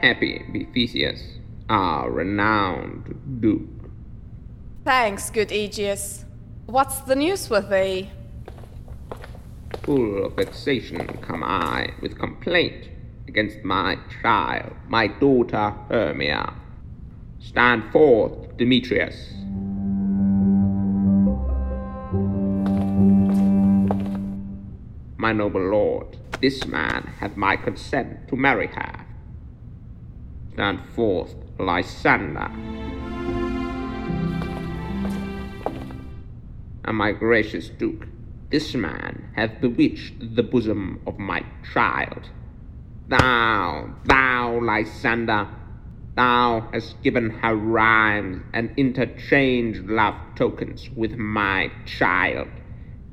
Happy be Theseus, our renowned Duke. Thanks, good Aegeus. What's the news with thee? Full of vexation come I with complaint against my child, my daughter Hermia. Stand forth, Demetrius. My noble lord, this man hath my consent to marry her. Stand forth, Lysander. And my gracious duke, this man hath bewitched the bosom of my child. Thou, thou, Lysander, thou hast given her rhymes and interchanged love tokens with my child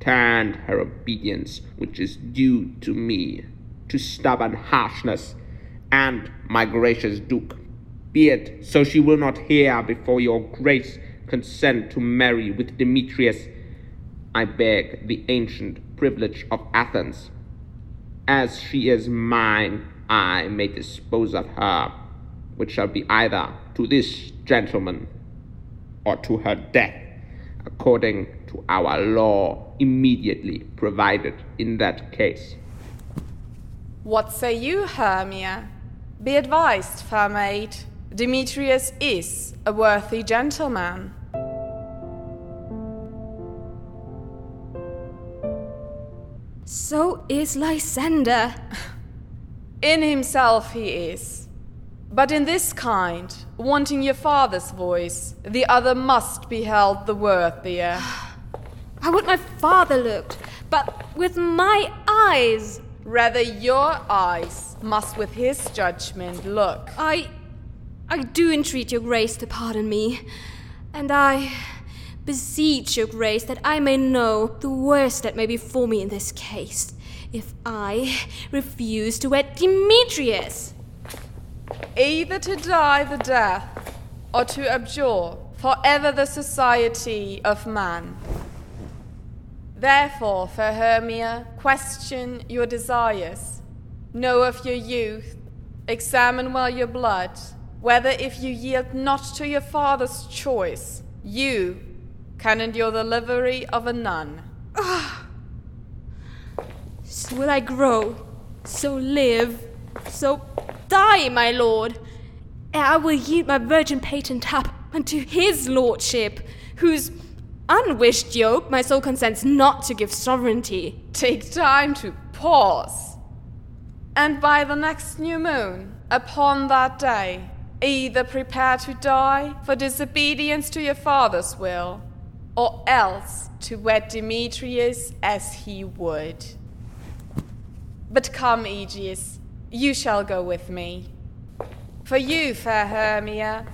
turned her obedience, which is due to me, to stubborn harshness, and my gracious Duke. Be it so she will not hear before your grace consent to marry with Demetrius. I beg the ancient privilege of Athens. As she is mine, I may dispose of her, which shall be either to this gentleman or to her death according to our law immediately provided in that case. What say you, Hermia? Be advised, fair maid. Demetrius is a worthy gentleman. So is Lysander. In himself he is. But in this kind, wanting your father's voice, the other must be held the worthier. How would my father looked, but with my eyes. Rather your eyes must with his judgment look. I. I do entreat your grace to pardon me, and I beseech your grace that I may know the worst that may befall me in this case, if I refuse to wed Demetrius. Either to die the death, or to abjure forever the society of man. Therefore, fair Hermia, question your desires. Know of your youth, examine well your blood, whether if you yield not to your father's choice, you can endure the livery of a nun. Ah! So will I grow, so live, so die, my lord. Ere I will yield my virgin patent up unto his lordship, whose unwished yoke my soul consents not to give sovereignty. Take time to pause. And by the next new moon, upon that day, either prepare to die for disobedience to your father's will, or else to wed Demetrius as he would. But come, Aegeus, you shall go with me. For you, fair Hermia,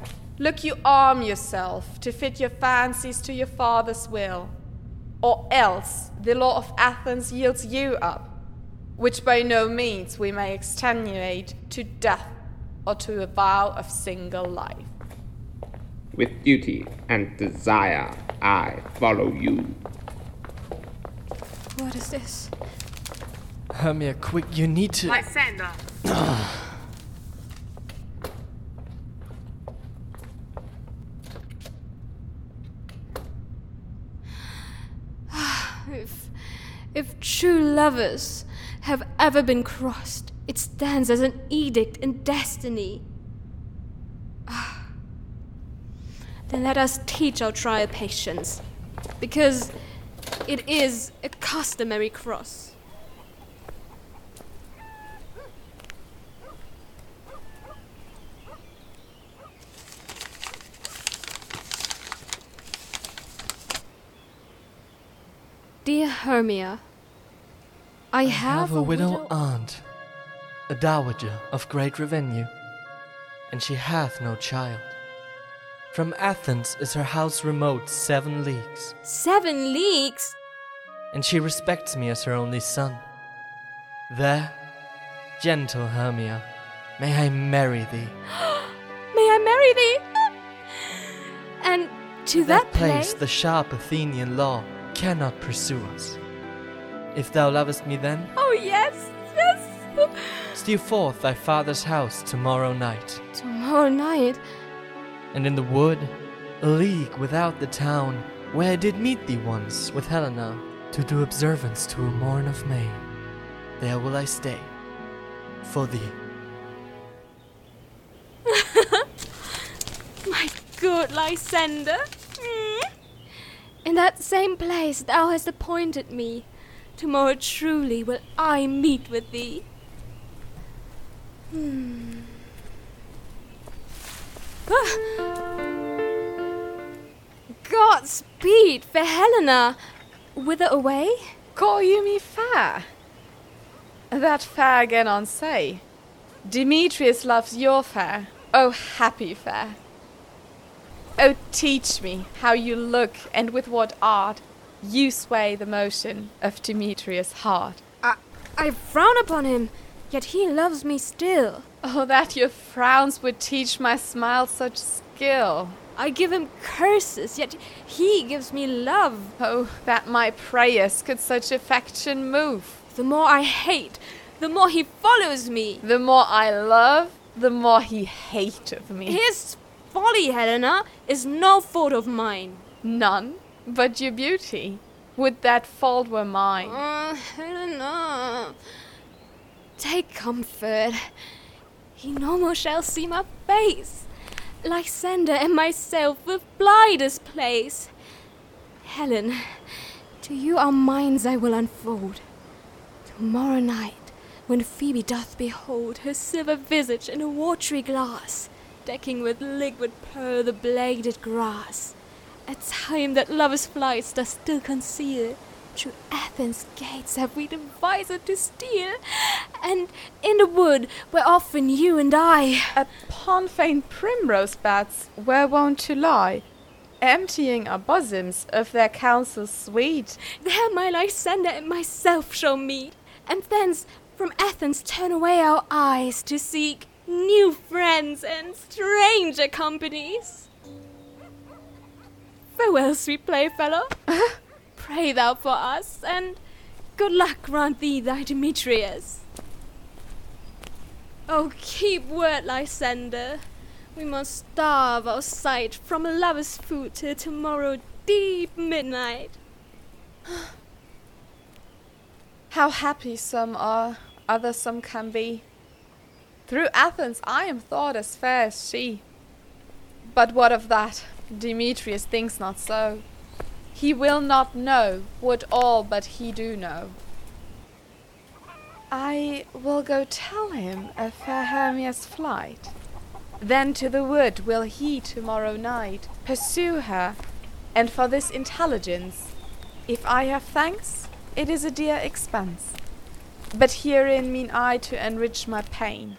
look you arm yourself to fit your fancies to your father's will, or else the law of Athens yields you up, which by no means we may extenuate to death or to a vow of single life. With duty and desire, I follow you. What is this? Hermia, quick, you need to. Lysander. If, if true lovers have ever been crossed, it stands as an edict in destiny. Ah. Then let us teach our trial patience, because it is a customary cross. Dear Hermia, I, I have, have a widow aunt, a dowager of great revenue, and she hath no child. From Athens is her house remote seven leagues, Seven leagues? and she respects me as her only son. There, gentle Hermia, may I marry thee. May I marry thee? And to that, place the sharp Athenian law cannot pursue us. If thou lovest me then, Oh, yes, yes. Steal forth thy father's house tomorrow night, Tomorrow night. and in the wood, a league without the town, where I did meet thee once with Helena, to do observance to a morn of May. There will I stay, for thee. My good Lysander. Mm. In that same place thou hast appointed me. Tomorrow truly will I meet with thee. Hmm. Godspeed, fair Helena. Whither away? Call you me fair? That fair again on say. Demetrius loves your fair. Oh, happy fair. Oh, teach me how you look and with what art you sway the motion of Demetrius' heart. I, I frown upon him, yet he loves me still. Oh, that your frowns would teach my smile such skill. I give him curses, yet he gives me love. Oh, that my prayers could such affection move. The more I hate, the more he follows me. The more I love, the more he hateth me. His folly, Helena, is no fault of mine. None but your beauty. Would that fault were mine. Uh, Helena, take comfort. He no more shall see my face. Lysander and myself will fly place. Helen, to you our minds I will unfold. Tomorrow night, when Phoebe doth behold her silver visage in a watery glass, decking with liquid pearl the bladed grass, a time that lover's flights does still conceal, through Athens' gates have we devised to steal, and in the wood where often you and I Upon faint primrose beds we're wont to lie, emptying our bosoms of their counsels sweet. there my Lysander and myself shall meet, and thence from Athens turn away our eyes to seek new friends and stranger companies. Farewell, sweet playfellow. Uh-huh. Pray thou for us, and good luck grant thee thy Demetrius. Oh, keep word, Lysander. We must starve our sight from a lover's food till tomorrow deep midnight. How happy some are, others some can be. Through Athens I am thought as fair as she. But what of that? Demetrius thinks not so. He will not know what all but he do know. I will go tell him of fair Hermia's flight. Then to the wood will he tomorrow night pursue her, and for this intelligence, if I have thanks, it is a dear expense. But herein mean I to enrich my pain,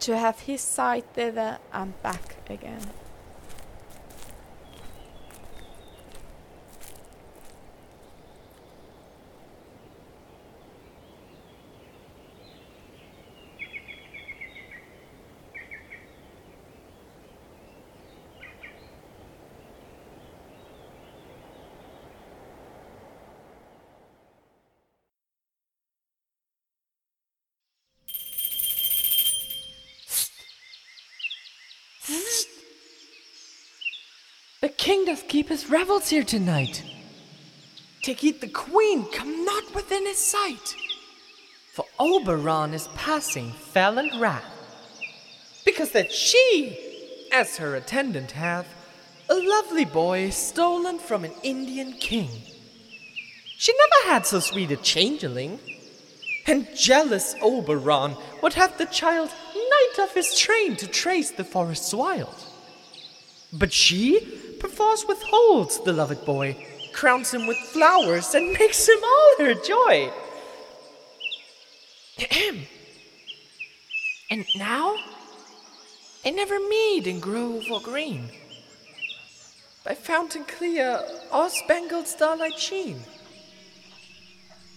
to have his sight thither and back again. The king doth keep his revels here tonight. Take heed the queen come not within his sight. For Oberon is passing fell and wrath, because that she, as her attendant hath, a lovely boy stolen from an Indian king. She never had so sweet a changeling. And jealous Oberon would have the child of his train to trace the forest's wild. But she perforce withholds the loved boy, crowns him with flowers, and makes him all her joy. And now, they never mead in grove or green. By fountain clear, all spangled starlight sheen.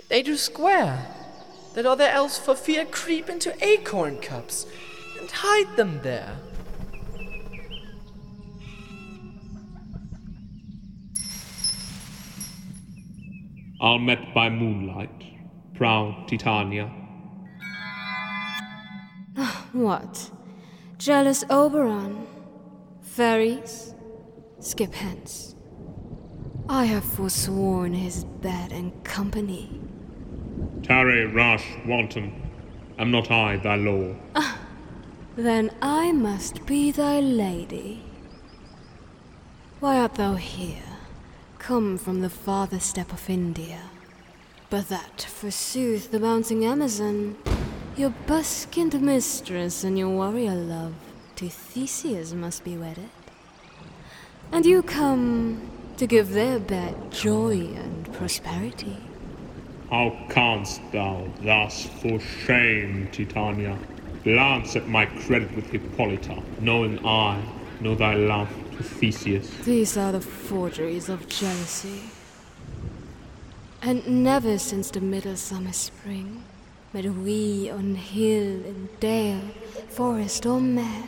They do square, that other elves for fear creep into acorn cups and hide them there. All met by moonlight, proud Titania. What? Jealous Oberon? Fairies? Skip hence. I have forsworn his bed and company. Tarry, rash, wanton. Am not I thy law? Ah, Then I must be thy lady. Why art thou here? Come from the farther step of India. But that, forsooth, the bouncing Amazon, your buskinged mistress and your warrior love, to Theseus must be wedded. And you come to give their bed joy and prosperity. How canst thou thus, for shame, Titania, glance at my credit with Hippolyta, knowing I know thy love to Theseus? These are the forgeries of jealousy. And never since the middle summer spring met we on hill and dale, forest or mere,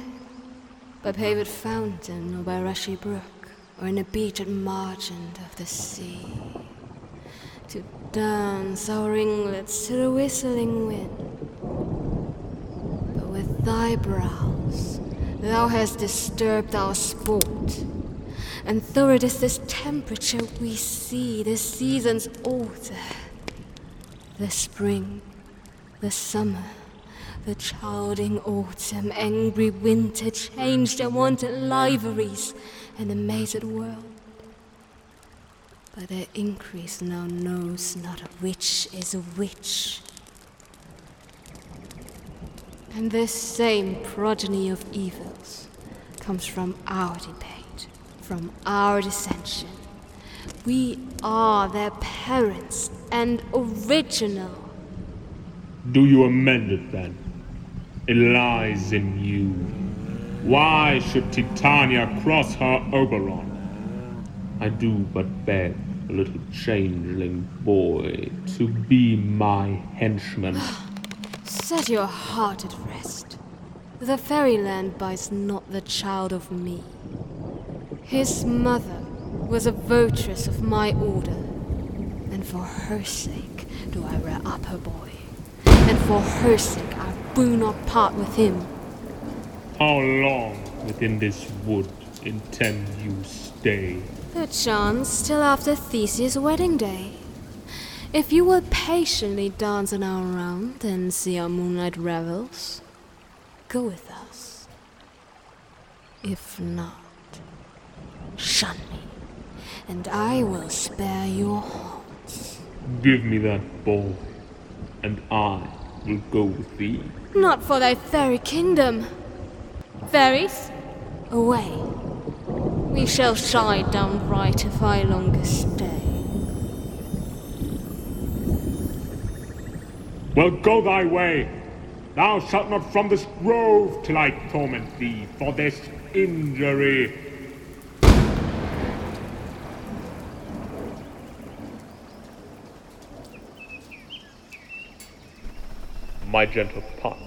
by paved fountain or by rushy brook, or in a beached margin of the sea, to dance our ringlets to the whistling wind. Thy brows thou hast disturbed our sport, and though it is this temperature we see, the seasons alter, the spring, the summer, the childing autumn, angry winter change their wonted liveries and amazed world. But their increase now knows not which is which. And this same progeny of evils comes from our debate, from our dissension. We are their parents and original. Do you amend it then? It lies in you. Why should Titania cross her Oberon? I do but beg a little changeling boy to be my henchman. Set your heart at rest. The fairyland buys not the child of me. His mother was a votress of my order, and for her sake do I rear up her boy, and for her sake I will not part with him. How long within this wood intend you stay? Perchance till after Theseus' wedding day. If you will patiently dance an hour round and see our moonlight revels, go with us. If not, shun me, and I will spare your haunts. Give me that boy, and I will go with thee. Not for thy fairy kingdom. Fairies, away. We shall shine downright if I longer stay. Well, go thy way. Thou shalt not from this grove till I torment thee for this injury. My gentle Puck,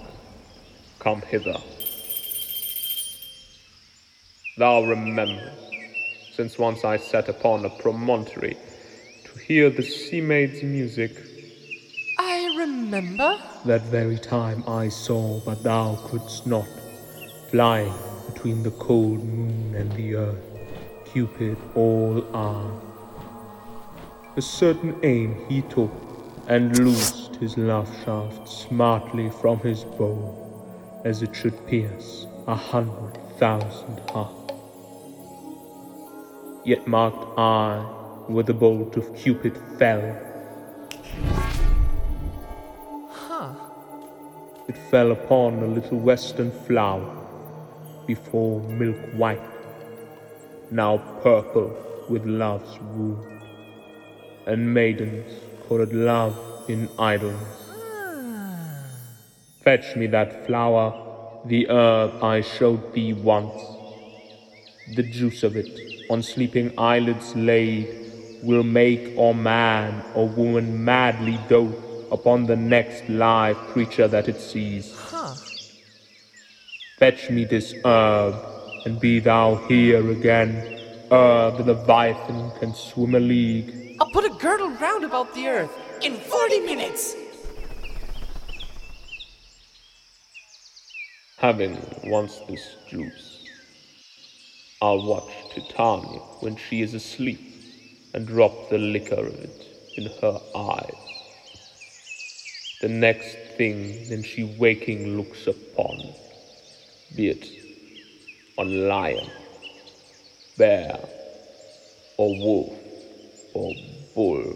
come hither. Thou rememberest, since once I sat upon a promontory to hear the sea maid's music, remember. that very time I saw, but thou couldst not, flying between the cold moon and the earth, Cupid all armed. A certain aim he took, and loosed his love shaft smartly from his bow, as it should pierce a hundred thousand hearts. Yet marked I where the bolt of Cupid fell, fell upon a little western flower, before milk white, now purple with love's wound, and maidens called love in idleness. Fetch me that flower, the herb I showed thee once. The juice of it, on sleeping eyelids laid, will make or man or woman madly dote upon the next live creature that it sees. Huh. Fetch me this herb, and be thou here again, ere the Leviathan can swim a league. I'll put a girdle round about the earth in 40 minutes. Having once this juice, I'll watch Titania when she is asleep and drop the liquor of it in her eyes. The next thing then she waking looks upon, be it on lion, bear, or wolf, or bull,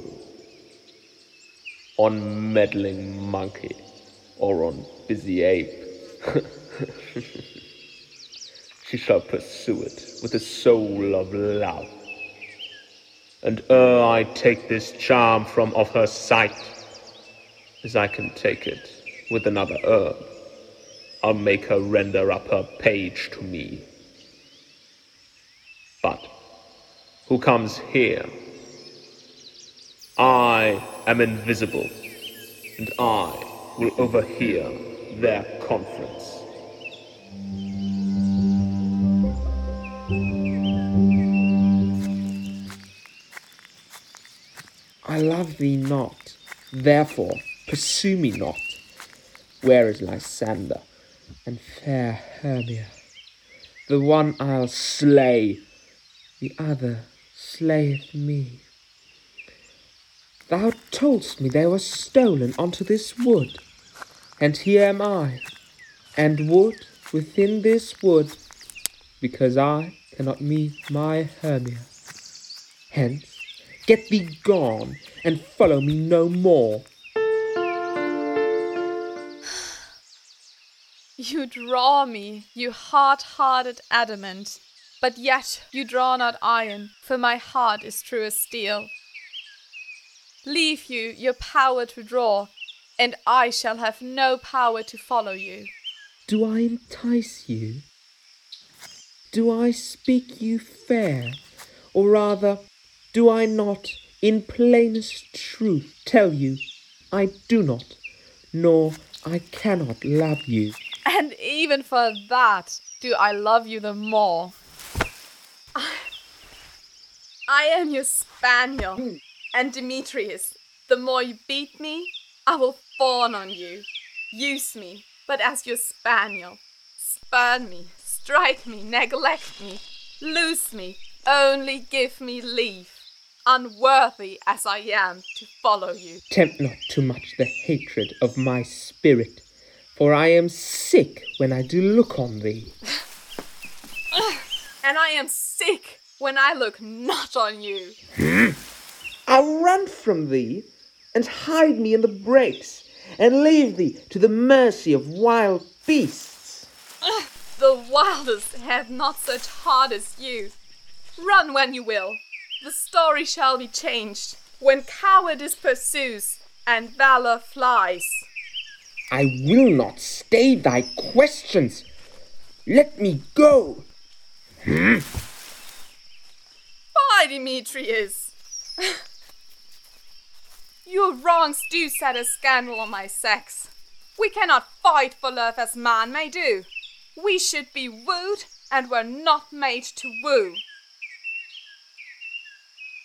on meddling monkey, or on busy ape. she shall pursue it with the soul of love. And ere I take this charm from off her sight, as I can take it with another herb, I'll make her render up her page to me. But who comes here? I am invisible, and I will overhear their conference. I love thee not, therefore pursue me not. Where is Lysander and fair Hermia? The one I'll slay, the other slayeth me. Thou toldst me they were stolen unto this wood, and here am I, and wood within this wood, because I cannot meet my Hermia. Hence, get thee gone, and follow me no more. You draw me, you hard hearted adamant, but yet you draw not iron, for my heart is true as steel. Leave you your power to draw, and I shall have no power to follow you. Do I entice you? Do I speak you fair? Or rather, do I not, in plainest truth, tell you I do not, nor I cannot love you? Even for that do I love you the more. I, I am your spaniel, and Demetrius, the more you beat me, I will fawn on you. Use me, but as your spaniel. Spurn me, strike me, neglect me, loose me, only give me leave, unworthy as I am to follow you. Tempt not too much the hatred of my spirit, for I am sick when I do look on thee. And I am sick when I look not on you. Hmm? I'll run from thee and hide me in the brakes and leave thee to the mercy of wild beasts. The wildest have not such heart as you. Run when you will. The story shall be changed when cowardice pursues and valor flies. I will not stay thy questions. Let me go. Hmm? Bye, Demetrius. Your wrongs do set a scandal on my sex. We cannot fight for love as man may do. We should be wooed, and were not made to woo.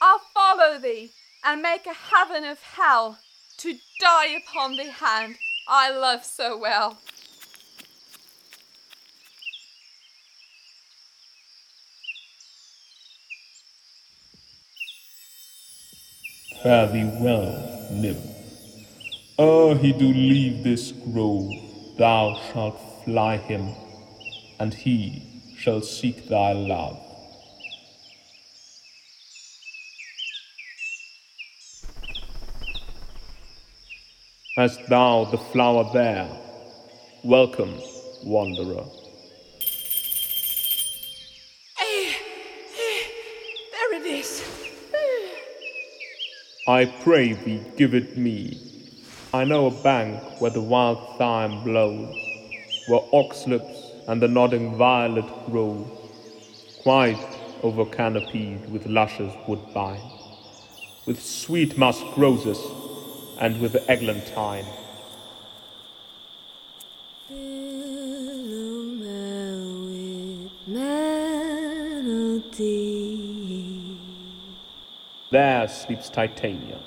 I'll follow thee, and make a heaven of hell, to die upon the hand I love so well. Fare thee well, nymph. Ere he do leave this grove, thou shalt fly him, and he shall seek thy love. Hast thou the flower there? Welcome, wanderer. Eh, eh, there it is. Eh. I pray thee, give it me. I know a bank where the wild thyme blows, where oxlips and the nodding violet grow, quite over canopied with luscious woodbine, with sweet musk roses, and with the eglantine. There sleeps Titania.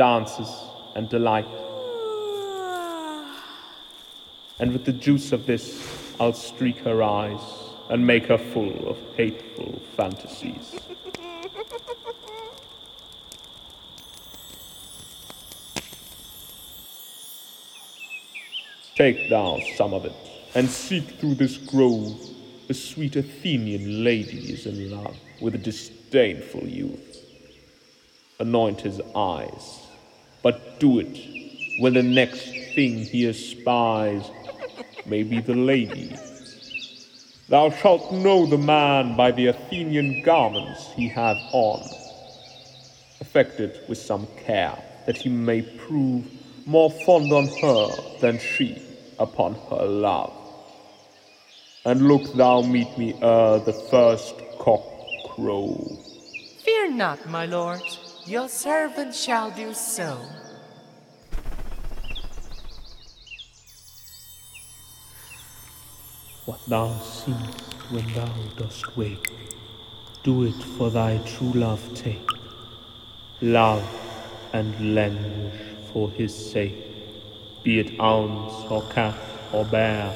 Dances and delight. And with the juice of this, I'll streak her eyes and make her full of hateful fantasies. Take thou some of it, and seek through this grove. The sweet Athenian lady is in love with a disdainful youth. Anoint his eyes, but do it when the next thing he espies may be the lady. Thou shalt know the man by the Athenian garments he hath on. Affect it with some care, that he may prove more fond on her than she upon her love. And look thou meet me ere the first cock crow. Fear not, my lord, your servant shall do so. What thou seest when thou dost wake, do it for thy true love take. Love and languish for his sake, be it ounce or calf or bear,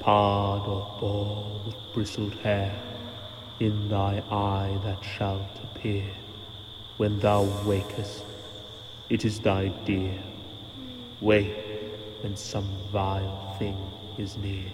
pard or boar with bristled hair, in thy eye that shalt appear when thou wakest. It is thy dear. Wake when some vile thing is near.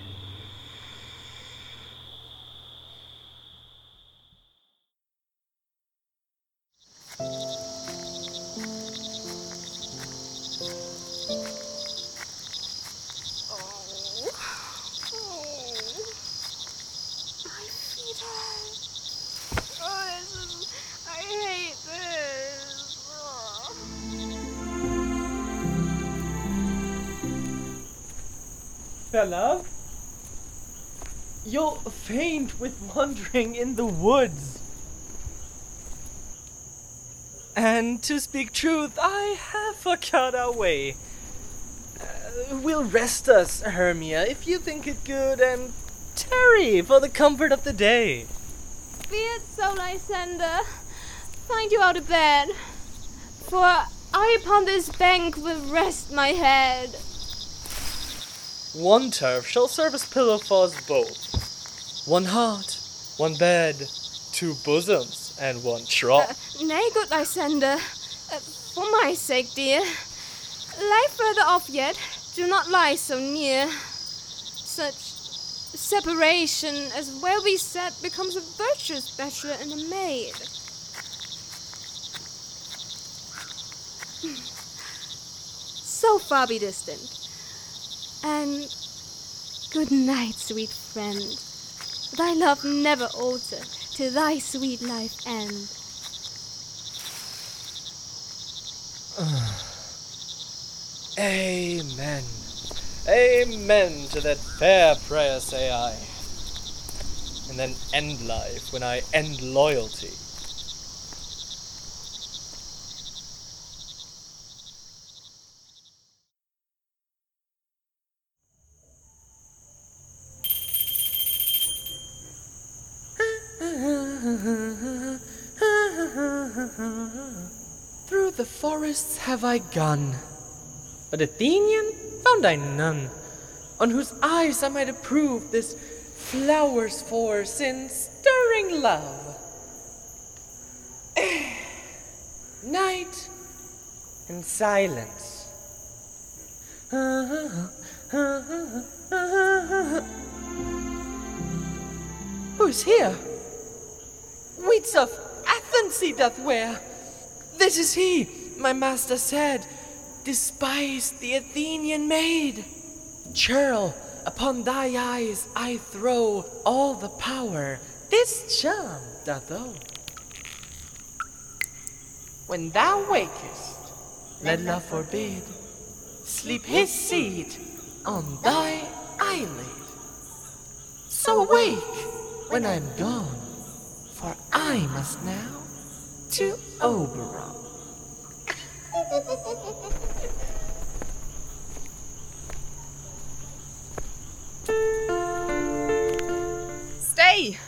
With wandering in the woods. And to speak truth, I have forgot our way. Uh, we'll rest us, Hermia, if you think it good, and tarry for the comfort of the day. Be it so, Lysander. Find you out of bed. For I upon this bank will rest my head. One turf shall serve as pillow for us both. One heart, one bed, two bosoms, and one trough. Nay, good Lysander. Uh, for my sake, dear. Lie further off yet. Do not lie so near. Such separation, as well be said, becomes a virtuous bachelor and a maid. so far be distant. And good night, sweet friend. Thy love never alter to thy sweet life end. Amen. Amen to that fair prayer, say I. And then end life when I end loyalty. Through the forests have I gone, but Athenian found I none, on whose eyes I might approve this flower's force in stirring love. Night and silence. Who's here? Weeds of Athens he doth wear. This is he, my master said, despise the Athenian maid. Churl, upon thy eyes I throw all the power this charm doth owe. When thou wakest, let love forbid, sleep his seed on thy eyelid. So awake when I'm gone, for I must now to Oberon. Stay,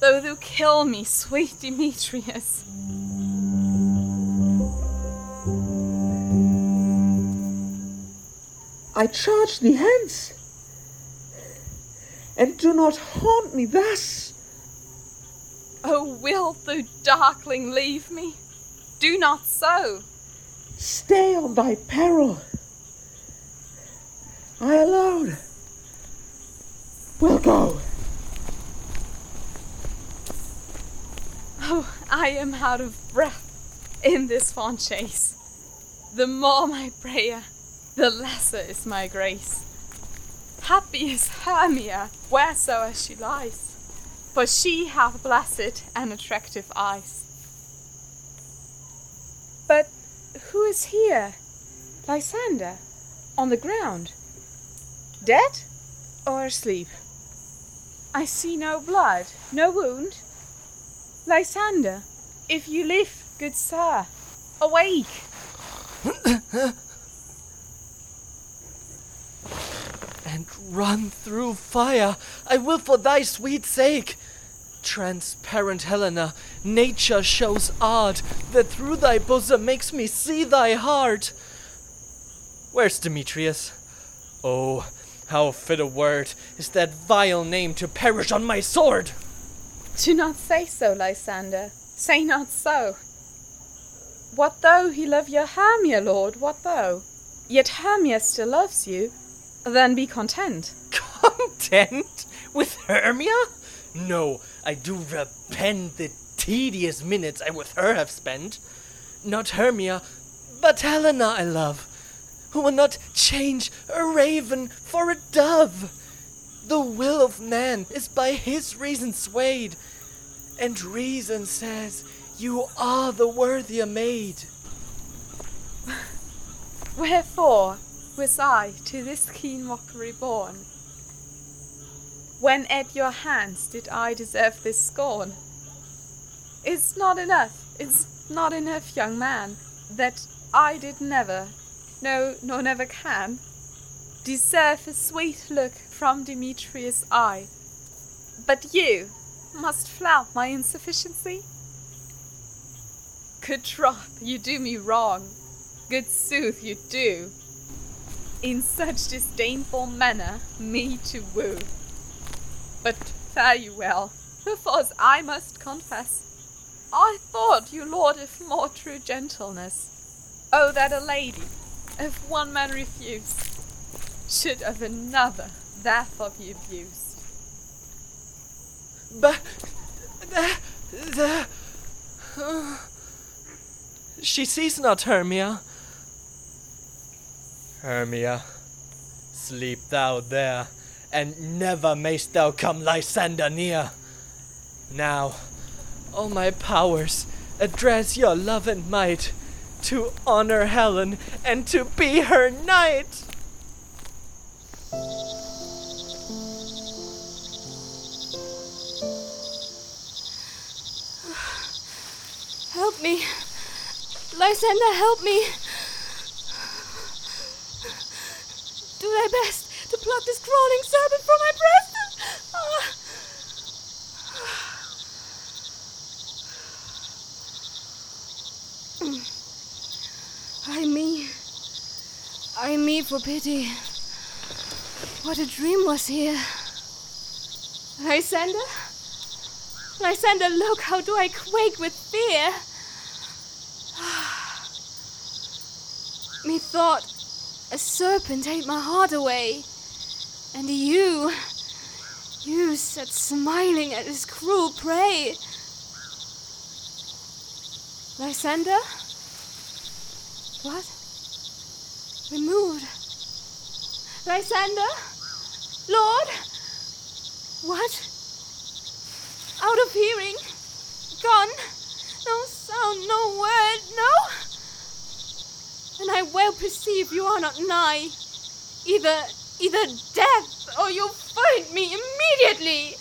though thou kill me, sweet Demetrius. I charge thee hence, and do not haunt me thus. Oh, wilt thou, darkling, leave me? Do not so. Stay on thy peril. I alone will go. Oh, I am out of breath in this fond chase. The more my prayer, the lesser is my grace. Happy is Hermia, wheresoe'er she lies, for she hath blessed and attractive eyes. But who is here? Lysander, on the ground, dead or asleep? I see no blood, no wound. Lysander, if you live, good sir, awake. and run through fire. I will for thy sweet sake. Transparent Helena, nature shows art that through thy bosom makes me see thy heart. Where's Demetrius? Oh, how fit a word is that vile name to perish on my sword! Do not say so, Lysander. Say not so. What though he love your Hermia, lord? What though? Yet Hermia still loves you. Then be content. Content? With Hermia? No, I do repent the tedious minutes I with her have spent. Not Hermia, but Helena I love, who will not change a raven for a dove. The will of man is by his reason swayed, and reason says you are the worthier maid. Wherefore was I to this keen mockery born? When at your hands did I deserve this scorn? It's not enough, it's not enough, young man, that I did never, no, nor never can, deserve a sweet look from Demetrius' eye. But you must flout my insufficiency? Good troth, you do me wrong. Good sooth, you do. In such disdainful manner me to woo. But fare you well, perforce I must confess. I thought you lauded more true gentleness. Oh, that a lady, if one man refused, should of another therefore be abused. But the the uh, she sees not Hermia. Hermia, sleep thou there, and never mayst thou come Lysander near. Now, all my powers address your love and might to honor Helen and to be her knight. Help me. Lysander, help me. Do thy best to pluck this crawling serpent from my breast. Ah. I me. I me for pity. What a dream was here. Lysander? Lysander, look, how do I quake with fear? Methought a serpent ate my heart away, and you, you sat smiling at his cruel prey. Lysander? What? Removed. Lysander? Lord? What? Out of hearing? Gone? No sound, no word, no? And I well perceive you are not nigh. Either either death or you'll find me immediately.